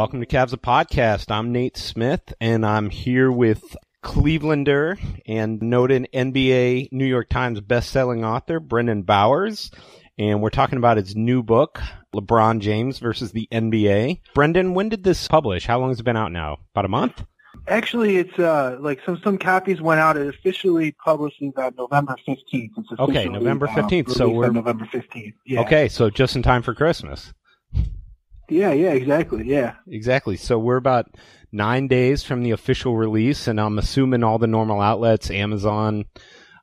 Welcome to Cavs a Podcast. I'm Nate Smith, and I'm here with Clevelander and noted NBA New York Times best-selling author Brendan Bowers, and we're talking about his new book, LeBron James versus the NBA. Brendan, when did this publish? How long has it been out now? About a month? Actually, it's uh like some some copies went out. It officially publishes on November fifteenth. Okay, November 15th, so we're- November fifteenth. Yeah. Okay, so just in time for Christmas. Yeah, yeah, exactly. Yeah. Exactly. So we're about nine days from the official release, and I'm assuming all the normal outlets, Amazon,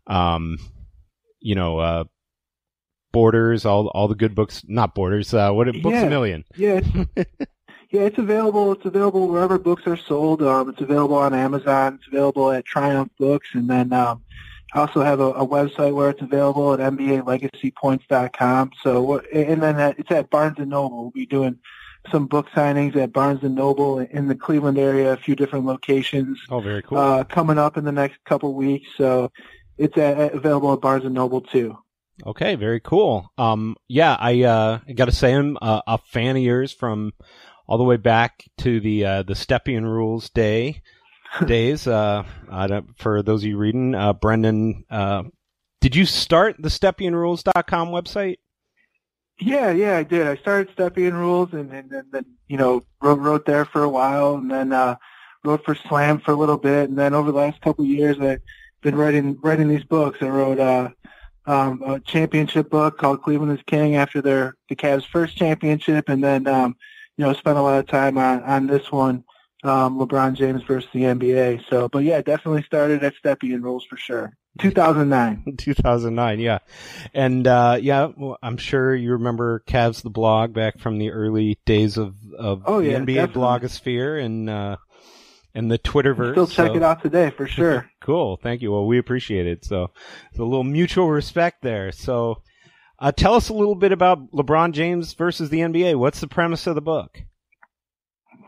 um, you know, uh, Borders, all all the good books, not Borders. Uh, what Books Yeah. a Million? Yeah. Yeah, it's available. It's available wherever books are sold. Um, it's available on Amazon. It's available at Triumph Books, and then um, I also have a, a website where it's available at NBALegacyPoints.com. So, and then at, it's at Barnes and Noble. We'll be doing some book signings at Barnes and Noble in the Cleveland area, a few different locations. Oh, very cool. uh, coming up in the next couple weeks. So it's uh available at Barnes and Noble too. okay, very cool. Um, yeah, I uh, got to say I'm uh, a fan of yours from all the way back to the uh, the Stepien Rules day days. Uh, I don't, for those of you reading, uh, Brendan, uh, did you start the StepienRules.com website? Yeah, yeah, I did. I started Stepien Rules and, and, and then, you know, wrote, wrote there for a while and then, uh, wrote for Slam for a little bit. And then over the last couple of years, I've been writing, writing these books. I wrote, uh, um, a championship book called Cleveland is King after their, the Cavs first championship. And then, um, you know, spent a lot of time on, on this one, um, LeBron James versus the NBA. So, but yeah, definitely started at Stepien Rules for sure. 2009. 2009, yeah. And, uh, yeah, well, I'm sure you remember Cavs the blog back from the early days of, of Oh, the NBA definitely. blogosphere and, uh, and the Twitterverse. Still check so- it out today for sure. Cool. Thank you. Well, we appreciate it. So it's a little mutual respect there. So, uh, tell us a little bit about LeBron James versus the NBA. What's the premise of the book?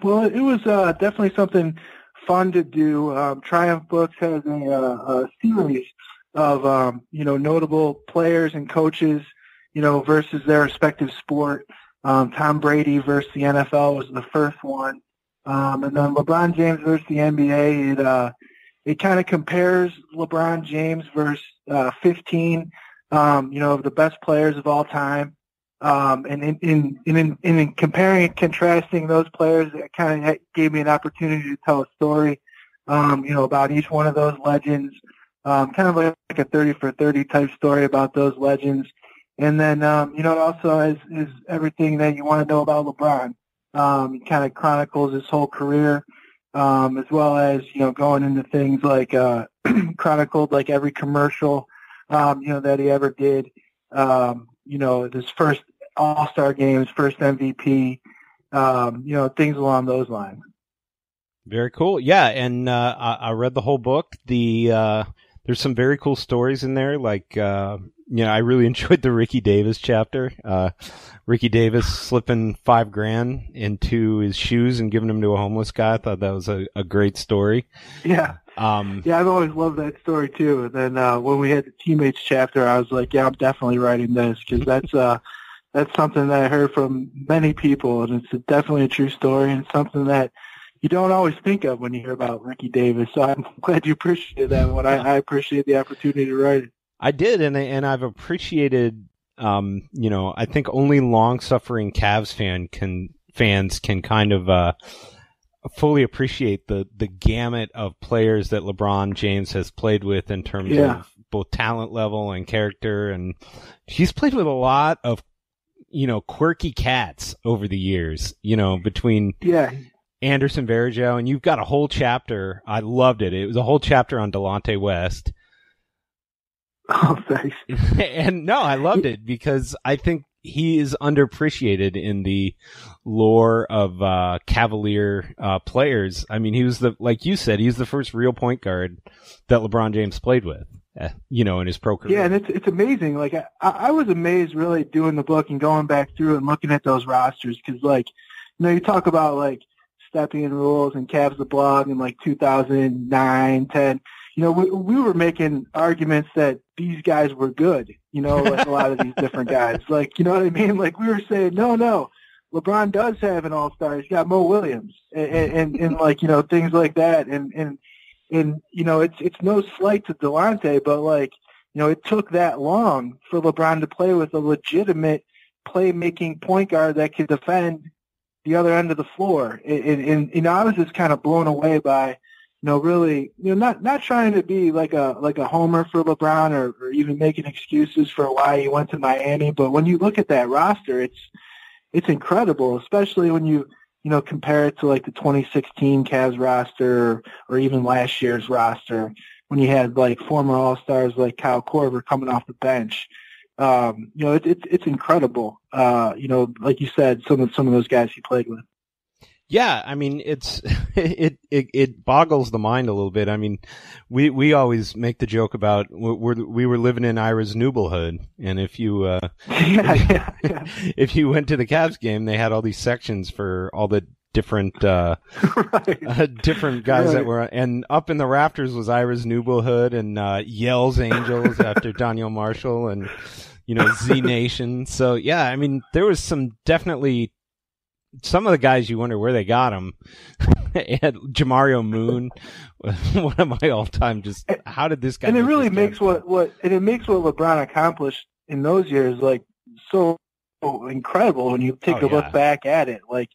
Well, it was uh, definitely something fun to do. Um, Triumph Books has a, uh, a series of um, you know notable players and coaches, you know, versus their respective sport. Um, Tom Brady versus the NFL was the first one, um, and then LeBron James versus the NBA. It uh, it kind of compares LeBron James versus uh, 15, um, you know, of the best players of all time. Um, and in, in, in, in, in comparing and contrasting those players, it kind of gave me an opportunity to tell a story, um, you know, about each one of those legends, um, kind of like, a 30 for 30 type story about those legends. And then, um, you know, it also is, is everything that you want to know about LeBron. Um, kind of chronicles his whole career, um, as well as, you know, going into things like, uh, chronicled like every commercial, um, you know, that he ever did. Um, you know, his first All-Star games, first MVP, um, you know, things along those lines. Very cool. Yeah. And, uh, I, I read the whole book. The, uh, there's some very cool stories in there. Like, uh, you know, I really enjoyed the Ricky Davis chapter. Uh, Ricky Davis slipping five grand into his shoes and giving them to a homeless guy. I thought that was a, a great story. Yeah, Um, yeah, I've always loved that story too. And then uh, when we had the teammates chapter, I was like, yeah, I'm definitely writing this because that's uh, that's something that I heard from many people, and it's definitely a true story and something that you don't always think of when you hear about Ricky Davis. So I'm glad you appreciated that one. I, I appreciate the opportunity to write it. I did, and I- and I've appreciated. Um, you know, I think only long-suffering Cavs fan can fans can kind of uh, fully appreciate the the gamut of players that LeBron James has played with in terms Yeah. of both talent level and character, and he's played with a lot of you know quirky cats over the years. You know between yeah. Anderson Varejao, and you've got a whole chapter. I loved it. It was a whole chapter on Delonte West. Oh, thanks. and no, I loved it because I think he is underappreciated in the lore of uh, Cavalier uh, players. I mean, he was the like you said, he was the first real point guard that LeBron James played with. Uh, you know, in his pro career. Yeah, and it's it's amazing. Like I, I was amazed really doing the book and going back through and looking at those rosters because like you know you talk about like Stepien rules and Cavs the blog in like 2009, 10 you know, we, we were making arguments that these guys were good, you know, like a lot of these different guys. Like, you know what I mean? Like we were saying, no, no, LeBron does have an all-star. He's got Mo Williams and, and, and like, you know, things like that. And, and, and, you know, it's, it's no slight to Delonte, but like, you know, it took that long for LeBron to play with a legitimate playmaking point guard that could defend the other end of the floor. And, and, you know, I was just kind of blown away by, you know, really, you know, not not trying to be like a like a homer for LeBron or, or even making excuses for why he went to Miami, but when you look at that roster, it's it's incredible, especially when you you know compare it to like the 2016 Cavs roster or, or even last year's roster when you had like former All Stars like Kyle Korver coming off the bench. Um, you know, it's it, it's incredible. Uh, you know, like you said, some of some of those guys he played with. Yeah, I mean it's it, it it boggles the mind a little bit. I mean, we we always make the joke about we're, we were living in Ira's Nubelhood, and if you uh, yeah, yeah, yeah. if you went to the Cavs game, they had all these sections for all the different uh, right. uh different guys Right. that were and up in the rafters was Ira's Nubelhood and uh Yell's Angels after Donyell Marshall and you know Z Nation. So yeah, I mean there was some definitely some of the guys you wonder where they got them. and Jamario Moon, one of my all-time. Just how did this guy? and it really makes what what and it makes what LeBron accomplished in those years like so incredible when you take Oh, a look back at it. Like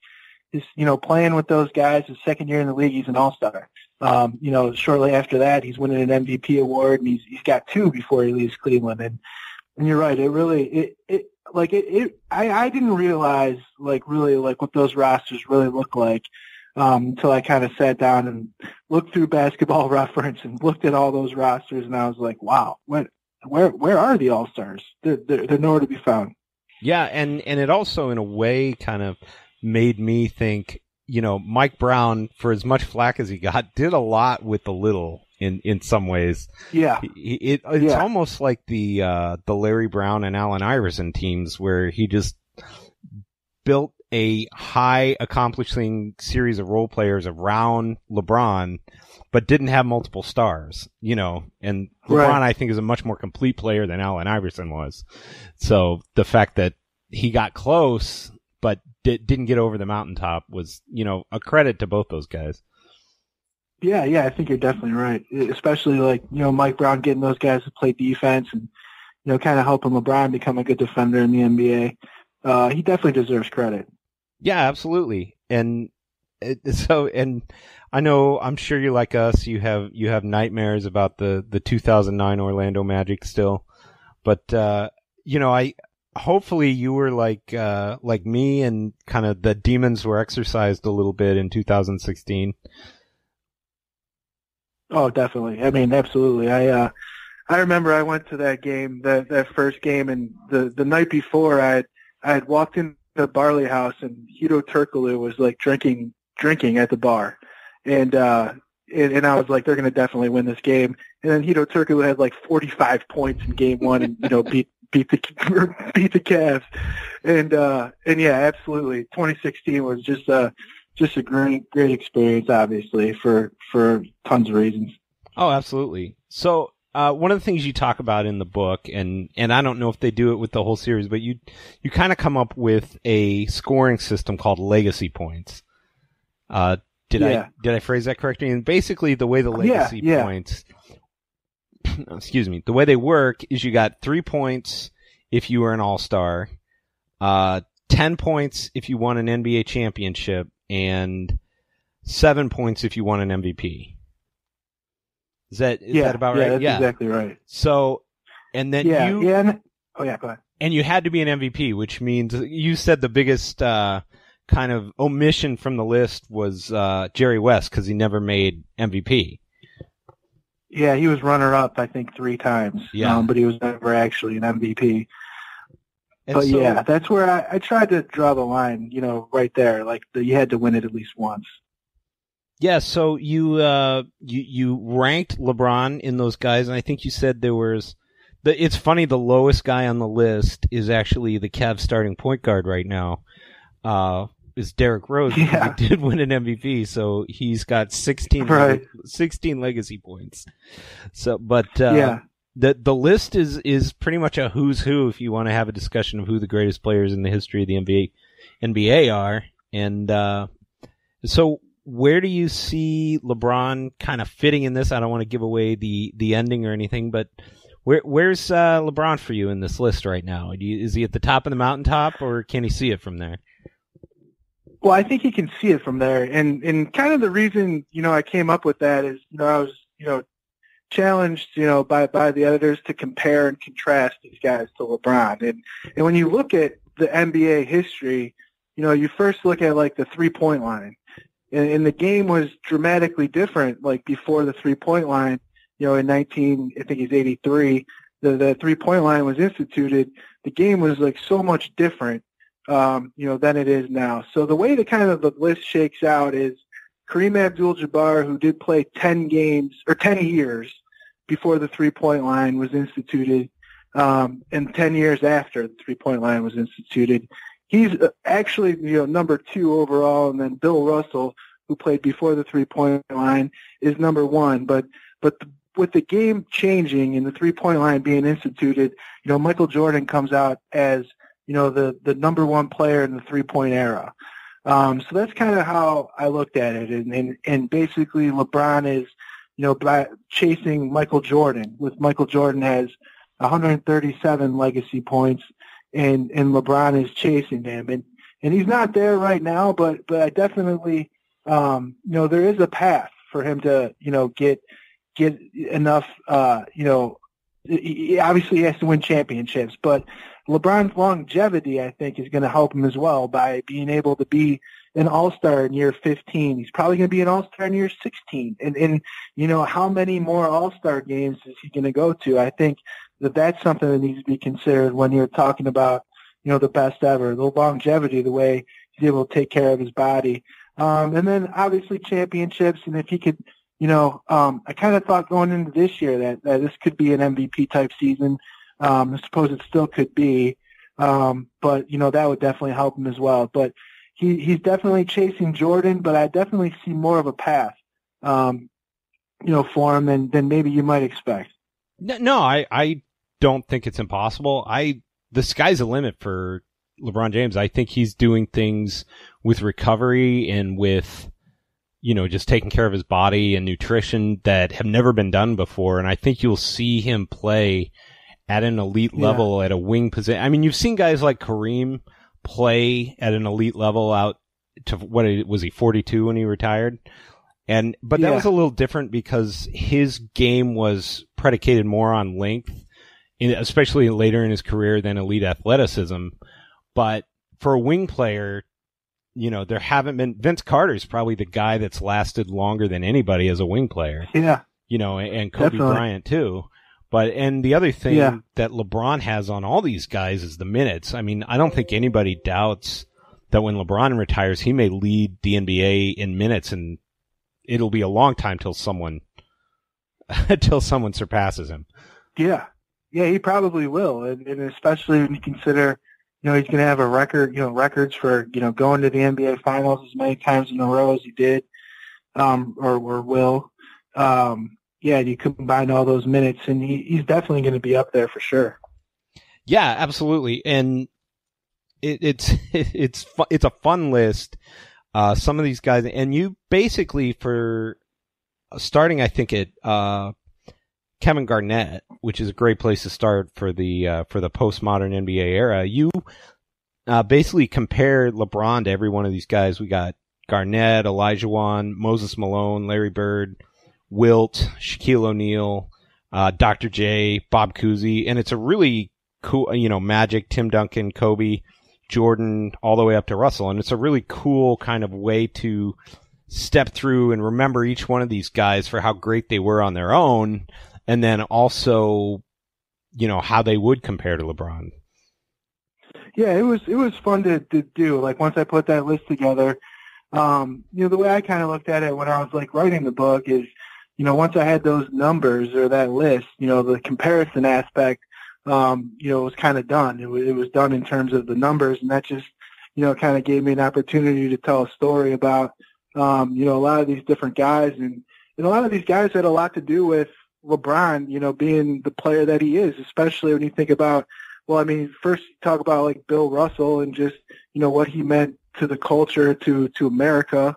you know playing with those guys, his second year in the league, he's an All Star. Um, you know, shortly after that, he's winning an MVP award, and he's he's got two before he leaves Cleveland. And and you're right, it really it it like it, it I I didn't realize like really like what those rosters really look like um, until I kind of sat down and looked through basketball reference and looked at all those rosters and I was like, wow, what, where, where are the all stars? They're, they're, they're nowhere to be found. Yeah, and and it also in a way kind of made me think, you know, Mike Brown for as much flack as he got did a lot with the little in in some ways. Yeah. He- It, it's Yeah. almost like the uh the Larry Brown and Allen Iverson teams where he just built a high accomplishing series of role players around LeBron but didn't have multiple stars, you know, and LeBron Right. I think is a much more complete player than Allen Iverson was. So the fact that he got close but di- didn't get over the mountaintop was, you know, a credit to both those guys. Yeah. Yeah. I think you're definitely right. Especially like, you know, Mike Brown getting those guys to play defense and, you know, kind of helping LeBron become a good defender in the NBA. Uh, he definitely deserves credit. Yeah, absolutely. And it, so, and I know, I'm sure you're like us. You have you have nightmares about the the 2009 Orlando Magic still, but uh, you know, I hopefully you were like uh, like me, and kind of the demons were exercised a little bit in 2016. Oh, definitely. I mean, absolutely. I uh I remember I went to that game, that that first game, and the the night before, I had I had walked in the Barley House, and Hedo Turkoglu was like drinking drinking at the bar, and uh and, and I was like, they're going to definitely win this game. And then Hedo Turkoglu had like 45 points in game one, and you know beat beat the beat the Cavs, and uh and yeah, absolutely. 2016 was just uh just a great great experience, obviously for for tons of reasons. Oh, absolutely. So, uh, one of the things you talk about in the book, and and I don't know if they do it with the whole series, but you you kind of come up with a scoring system called legacy points. Uh, did Yeah. I did I phrase that correctly? And basically, the way the Yeah, legacy yeah. points, excuse me, the way they work is you got three points if you were an all star, uh, ten points if you won an NBA championship, and seven points if you won an MVP. Is that is yeah, that about yeah, right? That's yeah, exactly right. So, and then yeah, you yeah. And, oh yeah, go ahead. and you had to be an MVP, which means you said the biggest uh, kind of omission from the list was uh, Jerry West because he never made MVP. Yeah, he was runner up, I think, three times. Yeah. Um, but he was never actually an MVP. And but so- yeah, that's where I, I tried to draw the line, you know, right there. Like the, you had to win it at least once. Yeah, so you uh you you ranked LeBron in those guys, and I think you said there was the. It's funny, the lowest guy on the list is actually the Cavs starting point guard right now. Uh, is Derrick Rose? Yeah. He did win an MVP, so he's got sixteen Right. 16 legacy points. So, but uh, yeah. the the list is is pretty much a who's who if you want to have a discussion of who the greatest players in the history of the NBA NBA are. And uh, so, where do you see LeBron kind of fitting in this? I don't want to give away the the ending or anything, but where where's uh, LeBron for you in this list right now? Do you, is he at the top of the mountaintop, or can he see it from there? Well, I think he can see it from there, and and kind of the reason you know I came up with that is you know I was you know challenged you know by by the editors to compare and contrast these guys to LeBron, and and when you look at the NBA history, you know you first look at like the three point line, and, and the game was dramatically different like before the three point line. You know, in 19, I think he's 83, the the three point line was instituted. The game was like so much different um, you know, than it is now. So the way the kind of the list shakes out is Kareem Abdul-Jabbar, who did play 10 games or 10 years before the three-point line was instituted, um, and 10 years after the three-point line was instituted. He's uh, actually, you know, number two overall, and then Bill Russell, who played before the three-point line, is number one. But but the, with the game changing and the three-point line being instituted, you know, Michael Jordan comes out as you know, the, the number one player in the three-point era. Um, so that's kind of how I looked at it. And, and, and basically LeBron is, you know, chasing Michael Jordan with Michael Jordan has 137 legacy points and, and LeBron is chasing him. And, and he's not there right now, but, but I definitely, um, you know, there is a path for him to, you know, get, get enough, uh, you know, he obviously he has to win championships, but LeBron's longevity, I think, is going to help him as well by being able to be an All-Star in year 15. He's probably going to be an All-Star in year 16. And, and you know, how many more All-Star games is he going to go to? I think that that's something that needs to be considered when you're talking about, you know, the best ever, the longevity, the way he's able to take care of his body. Um, and then obviously championships, and if he could, you know, um, I kind of thought going into this year that, that this could be an MVP type season. Um, I suppose it still could be, um, but you know that would definitely help him as well. But he he's definitely chasing Jordan, but I definitely see more of a path, um, you know, for him than than maybe you might expect. No, no, I, I don't think it's impossible. I the sky's the limit for LeBron James. I think he's doing things with recovery and with you know just taking care of his body and nutrition that have never been done before. And I think you'll see him play at an elite Yeah. level at a wing position. I mean, you've seen guys like Kareem play at an elite level out to what was he 42 when he retired? And but that Yeah. was a little different because his game was predicated more on length, in, especially later in his career than elite athleticism. But for a wing player, you know, there haven't been Vince Carter's probably the guy that's lasted longer than anybody as a wing player Yeah, you know, and Kobe Definitely. Bryant too. But and the other thing Yeah. that LeBron has on all these guys is the minutes. I mean, I don't think anybody doubts that when LeBron retires, he may lead the NBA in minutes, and it'll be a long time till someone till someone surpasses him. yeah, yeah. He probably will, and, and especially when you consider, you know, he's going to have a record, you know, records for you know going to the NBA Finals as many times in a row as he did, um, or or will. Um, yeah, you combine all those minutes, and he, he's definitely going to be up there for sure. Yeah, absolutely, and it, it's it's fu- it's a fun list. Uh, some of these guys, and you basically for starting, I think at uh, Kevin Garnett, which is a great place to start for the uh, for the postmodern NBA era. You uh, basically compare LeBron to every one of these guys. We got Garnett, Olajuwon, Moses Malone, Larry Bird, Wilt, Shaquille O'Neal, uh, Dr. J, Bob Cousy, and it's a really cool, you know, Magic, Tim Duncan, Kobe, Jordan, all the way up to Russell, and it's a really cool kind of way to step through and remember each one of these guys for how great they were on their own, and then also, you know, how they would compare to LeBron. Yeah, it was it was fun to, to do. Like once I put that list together, um, you know, the way I kind of looked at it when I was like writing the book is, you know, once I had those numbers or that list, you know, the comparison aspect, um, you know, was kind of done. It was, it was done in terms of the numbers, and that just, you know, kind of gave me an opportunity to tell a story about, um, you know, a lot of these different guys, and, and a lot of these guys had a lot to do with LeBron, you know, being the player that he is, especially when you think about, well, I mean, first talk about like Bill Russell and just, you know, what he meant to the culture, to to America,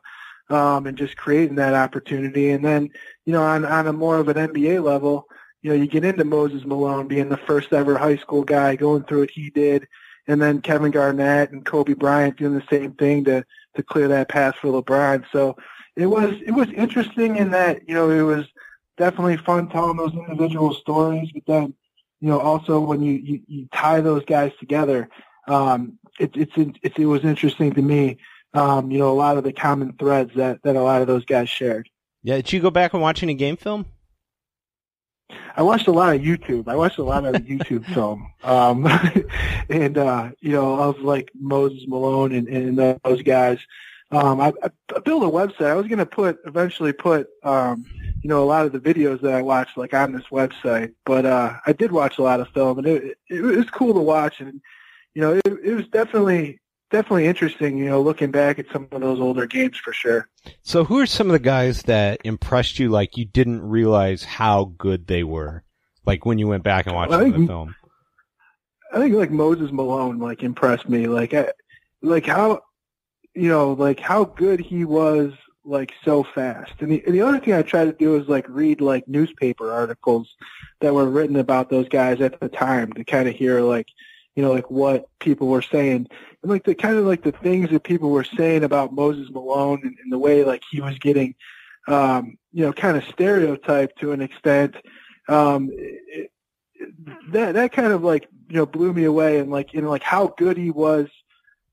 um, and just creating that opportunity. And then, you know, on on a more of an NBA level, you know, you get into Moses Malone being the first ever high school guy going through what he did, and then Kevin Garnett and Kobe Bryant doing the same thing to to clear that path for LeBron. So it was it was interesting in that you know it was definitely fun telling those individual stories, but then you know also when you you, you tie those guys together, um, it, it's it, it was interesting to me. Um, you know, a lot of the common threads that that a lot of those guys shared. Yeah, did you go back and watch any game film? I watched a lot of YouTube. I watched a lot of YouTube film, um, and uh, you know, of like Moses Malone and, and those guys. Um, I, I built a website. I was going to put eventually put um, you know a lot of the videos that I watched like on this website, but uh, I did watch a lot of film, and it, it, was cool to watch. And you know, it, it was definitely definitely interesting, you know, looking back at some of those older games for sure. So who are some of the guys that impressed you like you didn't realize how good they were? Like when you went back and watched think, the film? I think like Moses Malone like impressed me. Like I, like how you know, like how good he was like so fast. And the, and the other thing I try to do is like read like newspaper articles that were written about those guys at the time to kind of hear like you know, like what people were saying. And like the kind of like the things that people were saying about Moses Malone and, and the way like he was getting, um, you know, kind of stereotyped to an extent. Um, it, that that kind of like you know blew me away and like you know like how good he was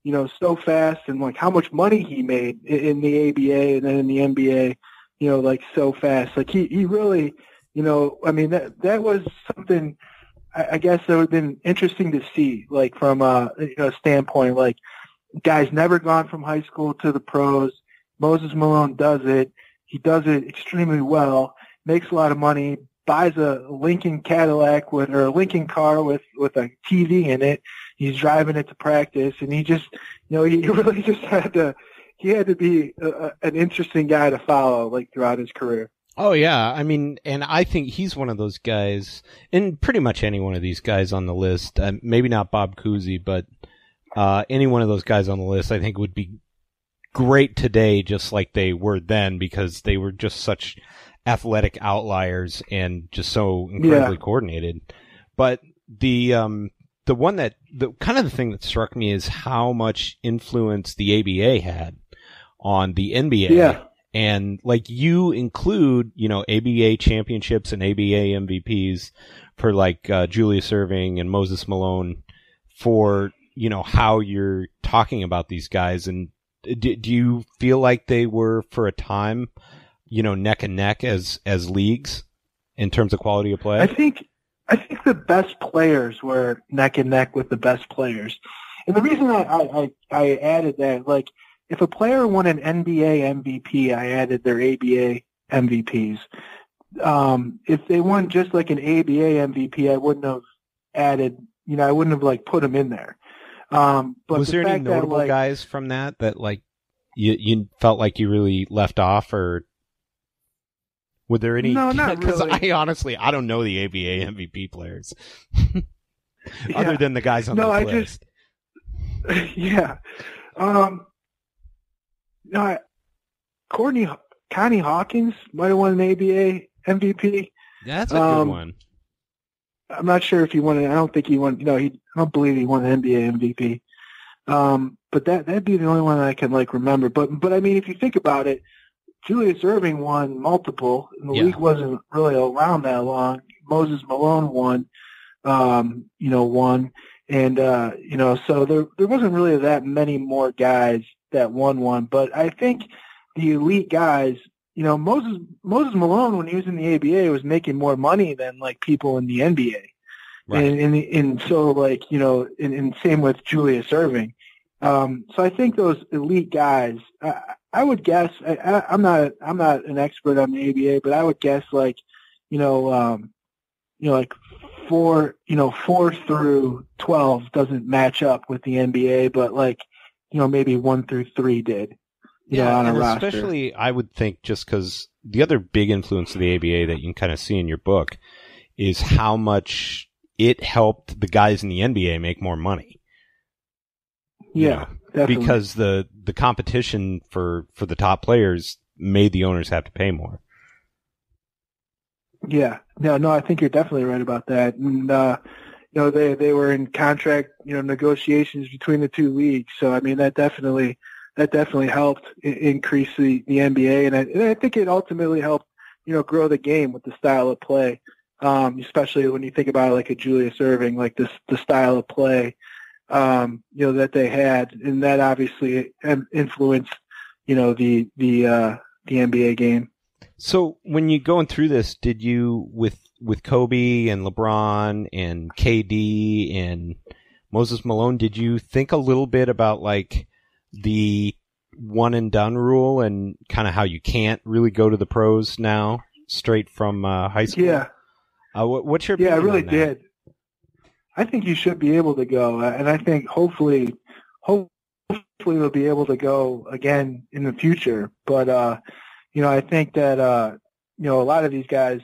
you know so fast and like how much money he made in, in the ABA and then in the NBA you know like so fast like he he really you know I mean that that was something I guess it would have been interesting to see, like from a you know standpoint, like guys never gone from high school to the pros. Moses Malone does it. He does it extremely well. Makes a lot of money. Buys a Lincoln Cadillac with or a Lincoln car with with a TV in it. He's driving it to practice, and he just you know he really just had to he had to be a, an interesting guy to follow like throughout his career. Oh yeah, I mean, and I think he's one of those guys, and pretty much any one of these guys on the list. Uh, maybe not Bob Cousy, but uh, any one of those guys on the list, I think would be great today, just like they were then, because they were just such athletic outliers and just so incredibly yeah. coordinated. But the um, the one that the kind of the thing that struck me is how much influence the ABA had on the NBA. Yeah and like you include, you know, ABA championships and ABA MVPs for like uh, Julius Erving and Moses Malone for, you know, how you're talking about these guys. And do, do you feel like they were for a time, you know, neck and neck as, as leagues in terms of quality of play? I think, I think the best players were neck and neck with the best players. And the reason I, I, I added that, like, if a player won an NBA MVP, I added their ABA MVPs. Um, if they won just like an ABA MVP, I wouldn't have added. You know, I wouldn't have like put them in there. Um, but was the there any notable that, like, guys from that that like you you felt like you really left off, or were there any? No, not Because really. I honestly I don't know the ABA MVP players, other Yeah. than the guys on No, the I list. just- yeah. Um, no, I, Courtney Connie Hawkins might have won an ABA MVP. That's a good um, one. I'm not sure if he won it. I don't think he won. No, he. I don't believe he won an NBA MVP. Um, but that that'd be the only one that I can like remember. But but I mean, if you think about it, Julius Erving won multiple, and the Yeah. league wasn't really around that long. Moses Malone won, um, you know, one, and uh, you know, so there there wasn't really that many more guys that won one. But I think the elite guys, you know, Moses Moses Malone when he was in the ABA was making more money than like people in the NBA. Right. And, and and so like you know, and, and same with Julius Erving. Um, so I think those elite guys, I, I would guess. I, I, I'm not I'm not an expert on the ABA, but I would guess like, you know, um, you know, like four, you know, four through twelve doesn't match up with the NBA, but like, you know, maybe one through three did. You know, and roster. especially I would think just because the other big influence of the ABA that you can kind of see in your book is how much it helped the guys in the NBA make more money. you yeah, know, definitely. because the the competition for for the top players made the owners have to pay more. Yeah, no, no, I think you're definitely right about that. And uh, you know, they they were in contract, you know, negotiations between the two leagues. So I mean, that definitely that definitely helped increase the the NBA, and I, and I think it ultimately helped, you know, grow the game with the style of play. Um, especially when you think about like a Julius Erving, like this the style of play, um, you know, that they had, and that obviously influenced, you know, the the uh, the NBA game. So when you going through this, did you with with Kobe and LeBron and KD and Moses Malone, did you think a little bit about like the one and done rule and kind of how you can't really go to the pros now straight from uh, high school? Yeah. Uh, what, what's your Yeah, I really did. I think you should be able to go, uh, and I think hopefully, hopefully they'll be able to go again in the future. But uh, you know, I think that uh, you know a lot of these guys,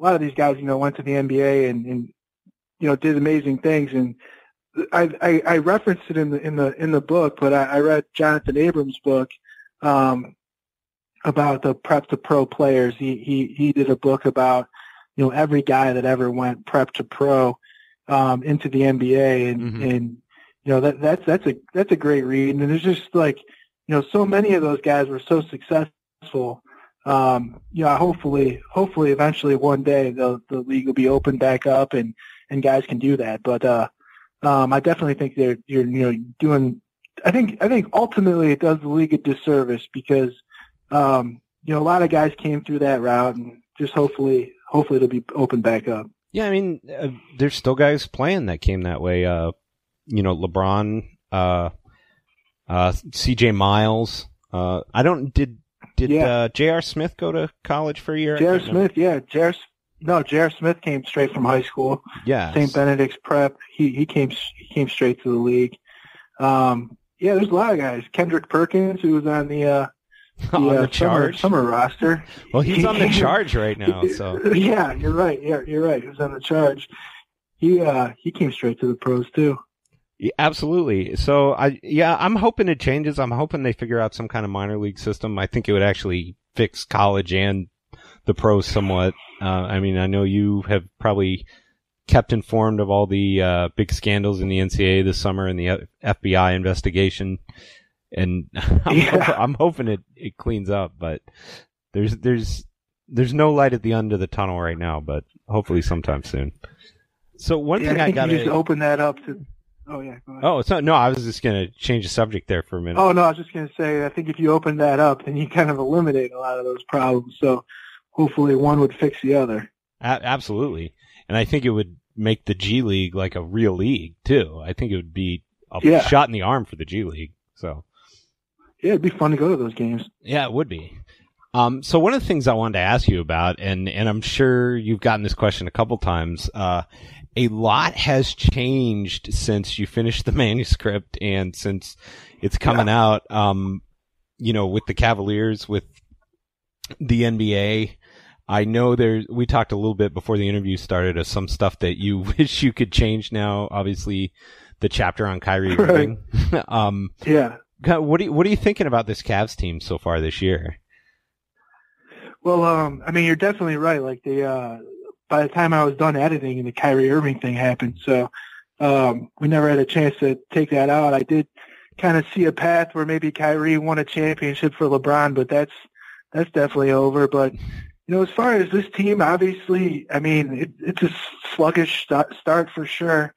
a lot of these guys, you know, went to the NBA and, and you know did amazing things. And I, I, I referenced it in the in the in the book, but I, I read Jonathan Abrams' book um, about the prep to pro players. He he he did a book about you know every guy that ever went prep to pro um, into the NBA, and Mhm. and you know that that's that's a that's a great read. And there's just like you know so many of those guys were so successful. Um, you know, hopefully, hopefully, eventually, one day the the league will be opened back up, and and guys can do that. But uh, um, I definitely think they're you're you know doing. I think I think ultimately it does the league a disservice because um, you know a lot of guys came through that route, and just hopefully hopefully it'll be opened back up. Yeah, I mean, uh, there's still guys playing that came that way. Uh, you know, LeBron, uh, uh, C.J. Miles. Uh, I don't did did Yeah. uh, J.R. Smith go to college for a year? J.R. Smith, yeah, J.R. No, J.R. Smith came straight from high school. Yeah, St. Benedict's prep. He he came he came straight to the league. Um, yeah, there's a lot of guys. Kendrick Perkins, who was on the uh, the, on uh, the charge. Summer, summer roster. well, he's on the charge right now. So yeah, you're right. Yeah, you're right. He was on the charge. He uh he came straight to the pros too. Yeah, absolutely. So I yeah, I'm hoping it changes. I'm hoping they figure out some kind of minor league system. I think it would actually fix college and the pros somewhat. Uh, I mean, I know you have probably kept informed of all the uh, big scandals in the NCAA this summer and the FBI investigation, and I'm, Yeah. hop- I'm hoping it it cleans up. But there's there's there's no light at the end of the tunnel right now. But hopefully sometime soon. So one Yeah, thing I I, got you just open that up to. Oh yeah. Go ahead. Oh, it's not, no, I was just going to change the subject there for a minute. Oh no, I was just gonna say. I think if you open that up, then you kind of eliminate a lot of those problems. So hopefully one would fix the other. A- absolutely. And I think it would make the G League like a real league too. I think it would be a Yeah. shot in the arm for the G League. So Yeah, it'd be fun to go to those games. yeah, it would be. Um, so one of the things I wanted to ask you about, and, and I'm sure you've gotten this question a couple times, uh, a lot has changed since you finished the manuscript and since it's coming out. Um, you know, with the Cavaliers, with the NBA. I know there. We talked a little bit before the interview started of some stuff that you wish you could change now. Obviously, the chapter on Kyrie Right. Irving. um, Yeah. God, what are you, what are you thinking about this Cavs team so far this year? Well, um, I mean, you're definitely right. Like the uh, by the time I was done editing, and the Kyrie Irving thing happened, so um, we never had a chance to take that out. I did kind of see a path where maybe Kyrie won a championship for LeBron, but that's that's definitely over. But you know, as far as this team, obviously, I mean, it, it's a sluggish start, start for sure.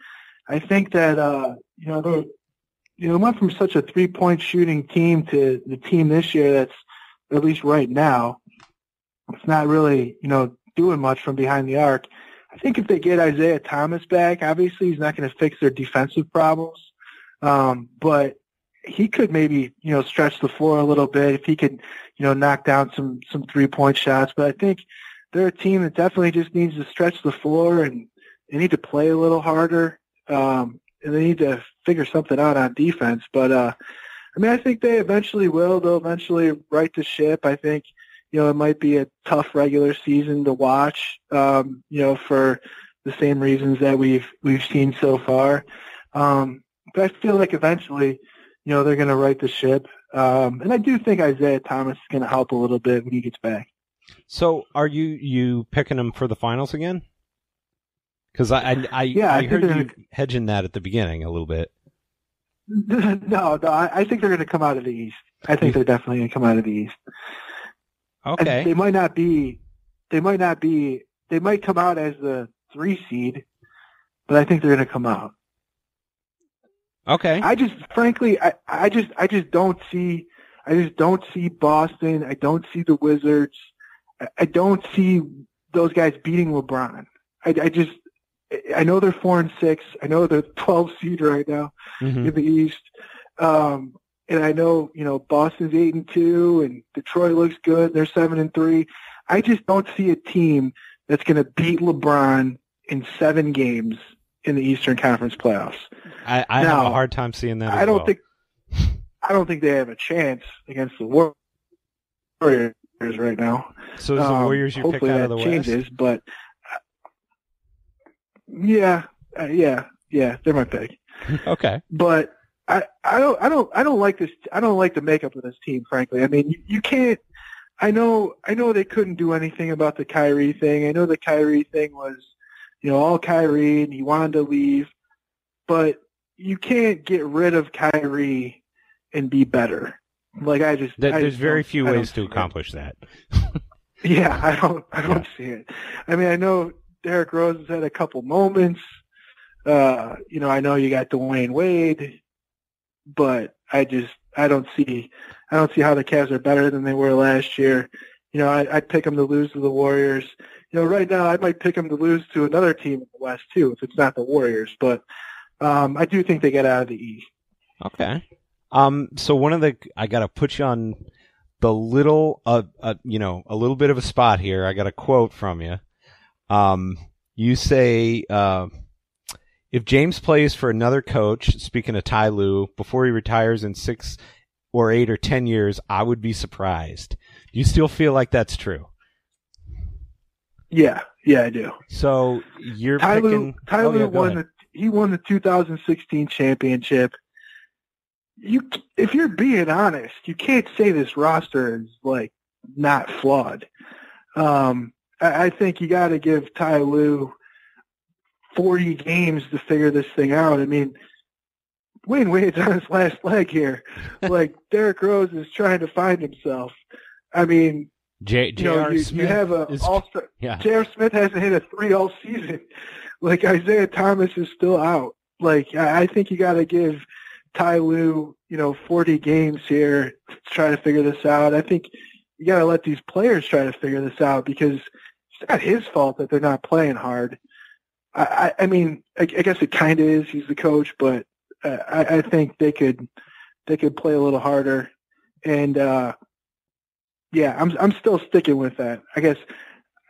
I think that uh, you know, you know, went from such a three-point shooting team to the team this year that's at least right now, it's not really you know doing much from behind the arc. I think if they get Isaiah Thomas back, obviously he's not going to fix their defensive problems, um, but he could maybe you know stretch the floor a little bit if he could you know knock down some some three point shots. But I think they're a team that definitely just needs to stretch the floor and they need to play a little harder um, and they need to figure something out on defense. But uh, I mean, I think they eventually will. They'll eventually right the ship. I think you know, it might be a tough regular season to watch, um, you know, for the same reasons that we've we've seen so far. Um, but I feel like eventually, you know, they're going to right the ship. Um, and I do think Isaiah Thomas is going to help a little bit when he gets back. So, are you you picking them for the finals again? Because I I, I, yeah, I, I heard you hedging that at the beginning a little bit. no, no, I, I think they're going to come out of the East. I think they're definitely going to come out of the East. And Okay. They might not be. They might not be. They might come out as the three seed, but I think they're going to come out. Okay. I just, frankly, I, I just, I just don't see, I just don't see Boston. I don't see the Wizards. I, I don't see those guys beating LeBron. I, I just, I know they're four and six. I know they're 12 seed right now Mhm. in the East. Um, and I know, you know, Boston's eight and two and Detroit looks good. They're seven and three. I just don't see a team that's going to beat LeBron in seven games in the Eastern Conference playoffs. I, I have a hard time seeing that. I don't well. think I don't think they have a chance against the Warriors right now. so. Is the Um, Warriors your pick hopefully out that of the West? changes, but uh, yeah, uh, yeah, yeah, they're my pick. Okay. But I, I don't, I don't, I don't like this. I don't like the makeup of this team, frankly. I mean, you, you can't. I know, I know they couldn't do anything about the Kyrie thing. I know the Kyrie thing was, you know, all Kyrie, and he wanted to leave. But you can't get rid of Kyrie and be better. Like I just, Th- I There's just very few ways to see it. accomplish that. Yeah, I don't, I don't see it. I mean, I know Derrick Rose has had a couple moments. Uh, you know, I know you got Dwyane Wade, but I just, I don't see, I don't see how the Cavs are better than they were last year. You know, I, I'd pick them to lose to the Warriors. You know, right now I might pick them to lose to another team in the West too, if it's not the Warriors. But um, I do think they get out of the East. Okay. Um. So one of the I got to put you on the little uh, uh you know a little bit of a spot here. I got a quote from you. Um. You say uh, if James plays for another coach, speaking of Ty Lue, before he retires in six or eight or ten years, I would be surprised. Do you still feel like that's true? Yeah, yeah, I do. So you're Ty Lue. Ty oh, Lue yeah, won ahead. the he won the 2016 championship. You, if you're being honest, you can't say this roster is like not flawed. Um, I, I think you got to give Ty Lue 40 games to figure this thing out. I mean, Wayne Wade's on his last leg here. like Derrick Rose is trying to find himself. I mean, J. you know, you, you Smith have a is- all-star. yeah. J.R. Smith hasn't hit a three all season. Like Isaiah Thomas is still out. Like I I think you got to give Ty Lue, you know, 40 games here to try to figure this out. I think you got to let these players try to figure this out because it's not his fault that they're not playing hard. I, I, mean, I, I guess it kind of is. He's the coach, but uh, I, I think they could they could play a little harder. And uh, yeah, I'm I'm still sticking with that. I guess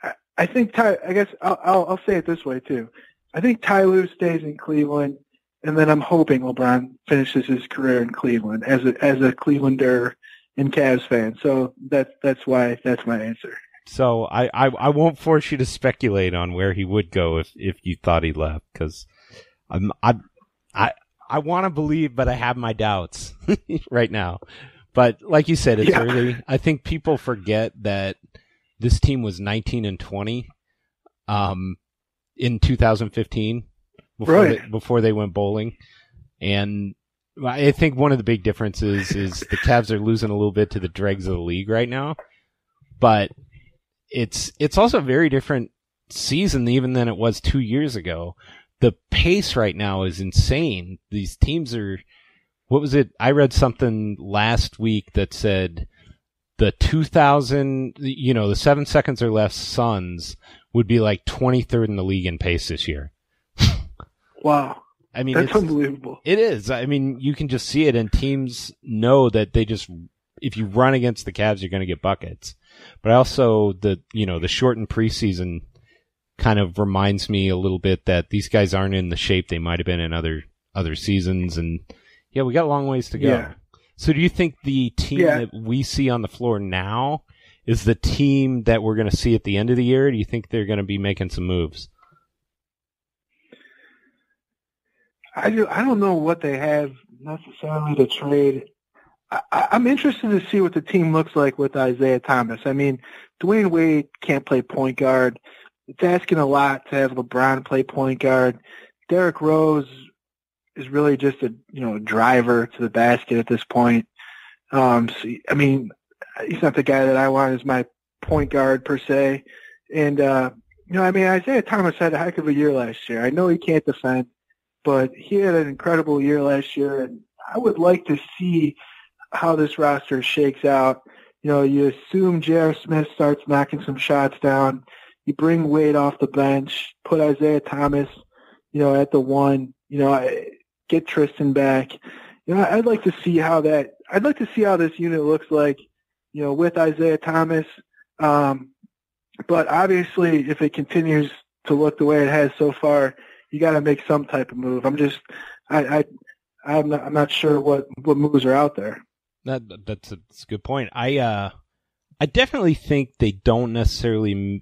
I, I think Ty. I guess I'll, I'll I'll say it this way too. I think Ty Lue stays in Cleveland, and then I'm hoping LeBron finishes his career in Cleveland as a as a Clevelander and Cavs fan. So that's that's why that's my answer. So I, I, I won't force you to speculate on where he would go if, if you thought he left because I'm I I I want to believe, but I have my doubts right now. But like you said, it's Yeah. early. I think people forget that this team was 19 and 20 um, in 2015 before Right. they, before they went bowling, and I think one of the big differences is the Cavs are losing a little bit to the dregs of the league right now but it's it's also a very different season even than it was two years ago. The pace right now is insane. These teams are. What was it? I read something last week that said the 2000, you know, the seven seconds or less Suns would be like 23rd in the league in pace this year. wow. I mean, that's unbelievable. It is. I mean, you can just see it, and teams know that they just if you run against the Cavs, you're going to get buckets. But also the you know the shortened preseason kind of reminds me a little bit that these guys aren't in the shape they might have been in other other seasons, and yeah, we got a long ways to go. Yeah. So do you think the team Yeah. that we see on the floor now is the team that we're going to see at the end of the year? Do you think they're going to be making some moves? I do. I don't know what they have necessarily to trade. I, I'm interested to see what the team looks like with Isaiah Thomas. I mean, Dwyane Wade can't play point guard. It's asking a lot to have LeBron play point guard. Derrick Rose is really just a you know driver to the basket at this point. Um, so, I mean, he's not the guy that I want as my point guard per se. And uh, you know, I mean, Isaiah Thomas had a heck of a year last year. I know he can't defend but he had an incredible year last year, and I would like to see how this roster shakes out. You know, you assume J.R. Smith starts knocking some shots down. You bring Wade off the bench, put Isaiah Thomas, you know, at the one. You know, get Tristan back. You know, I'd like to see how that. I'd like to see how this unit looks like. You know, with Isaiah Thomas. Um, but obviously, if it continues to look the way it has so far, you got to make some type of move. I'm just, I, I, I'm not, I'm not sure what what moves are out there. That that's a, that's a good point. I uh, I definitely think they don't necessarily m-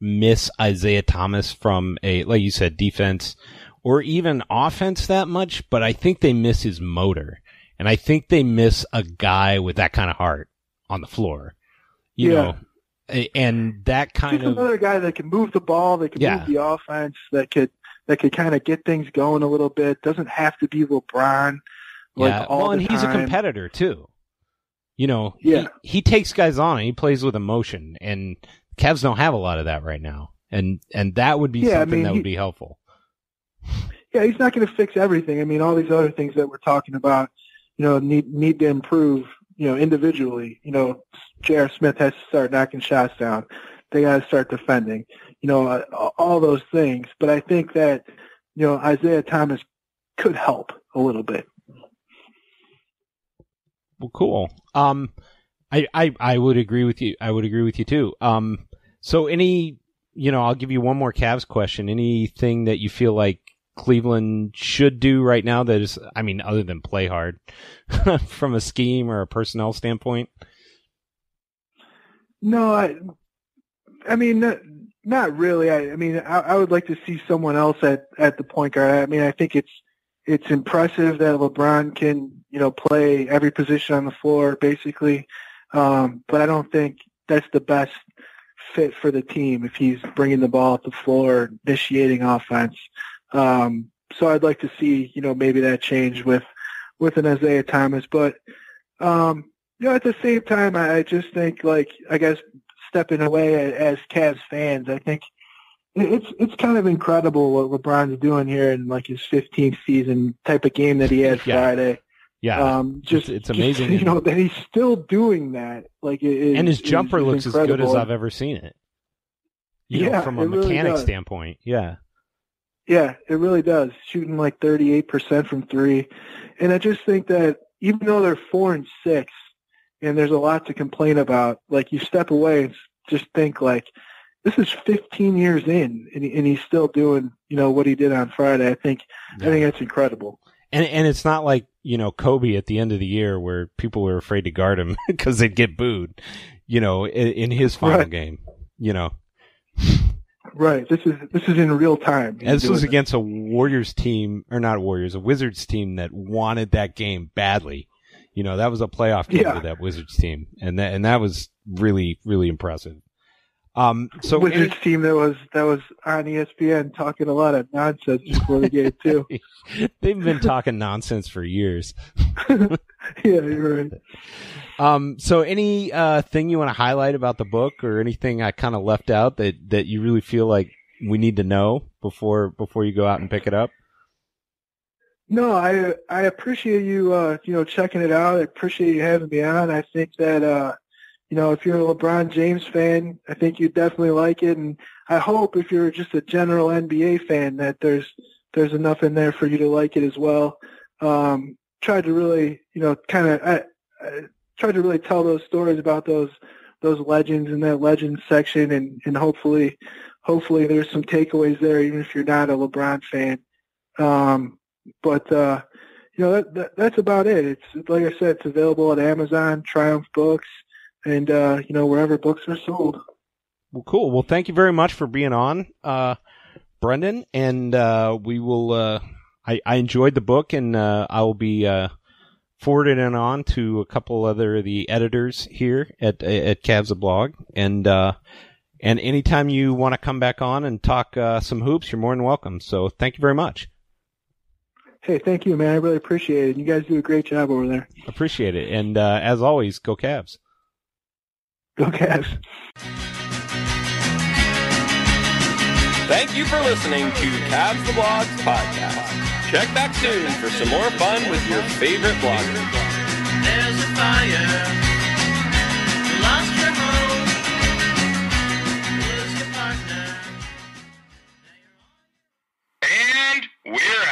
miss Isaiah Thomas from a like you said defense or even offense that much, but I think they miss his motor, and I think they miss a guy with that kind of heart on the floor. You Yeah. know, and that kind Just of another guy that can move the ball, that can Yeah. move the offense, that could that could kind of get things going a little bit. Doesn't have to be LeBron. Like yeah. all well, and the he's a competitor too. You know, Yeah. he, he takes guys on and he plays with emotion, and Cavs don't have a lot of that right now, and and that would be Yeah, I something mean, that he- would be helpful. Yeah, he's not going to fix everything. I mean, all these other things that we're talking about, you know, need need to improve. You know, individually. You know, J.R. Smith has to start knocking shots down. They got to start defending. You know, uh, all those things. But I think that you know Isaiah Thomas could help a little bit. Well, cool. Um, I, I, I would agree with you. I would agree with you too. Um, so any, you know, I'll give you one more Cavs question. Anything that you feel like Cleveland should do right now that is, I mean, other than play hard from a scheme or a personnel standpoint? No, I, I mean, not, really. I, I mean, I, I would like to see someone else at, at the point guard. I mean, I think it's it's impressive that LeBron can, you know, play every position on the floor basically. Um, but I don't think that's the best fit for the team if he's bringing the ball up the floor, initiating offense. Um, so I'd like to see, you know, maybe that change with with an Isaiah Thomas, but um, you know, at the same time, I I just think like I guess stepping away as Cavs fans, I think it's it's kind of incredible what LeBron's doing here in like his 15th season type of game that he had Yeah. Friday. Yeah. Um, just it's just, amazing. you know, that he's still doing that. Like, it, and his is- jumper looks as good as. I've ever seen it. You know, Yeah, from a it really mechanic standpoint. Yeah. Yeah, it really does. Shooting like 38% from three. And I just think that even though they're four and six and there's a lot to complain about, like you step away and just think like, this is 15 years in and, he- and he's still doing, you know, what he did on Friday. I think, I think that's incredible. And and it's not like you know Kobe at the end of the year where people were afraid to guard him because they'd get booed. You know, in, in his final Right. game. You know, Right. This is, this is in real time. and this was it. against a Warriors team or not Warriors, a Wizards team that wanted that game badly. You know, that was a playoff game Yeah. for that Wizards team, and that and that was really really impressive. Um, so Wizards any, team that was that was on ESPN talking a lot of nonsense before the game too. They've been talking nonsense for years. yeah, you're right. Um, so any uh, thing you want to highlight about the book, or anything I kind of left out that that you really feel like we need to know before before you go out and pick it up? No, I I appreciate you uh, you know checking it out. I appreciate you having me on. I think that uh, you know, if you're a LeBron James fan, I think you definitely like it. And I hope if you're just a general NBA fan that there's there's enough in there for you to like it as well. Um, tried to really, you know, kind of I, I tried to really tell those stories about those those legends in that legends section, and and hopefully, hopefully there's some takeaways there, even if you're not a LeBron fan. Um, but uh, you know, that, that that's about it. It's like I said, it's available at Amazon, Triumph Books and uh, you know wherever books are sold. Well, cool. Well, thank you very much for being on, uh, Brendan, and uh, we will. Uh, I, I enjoyed the book, and uh, I will be uh, forwarding it on to a couple other of the editors here at at Cavs blog, and and anytime you want to come back on and talk some hoops, you're more than welcome. So, thank you very much. Hey, thank you, man. I really appreciate it. You guys do a great job over there. Appreciate it, and as always, go Cavs. Go Cavs. Thank you for listening to Cavs the Blogs podcast. Check back soon for some more fun with your favorite bloggers. There's a fire. You lost your home. Lose your partner. And we're out.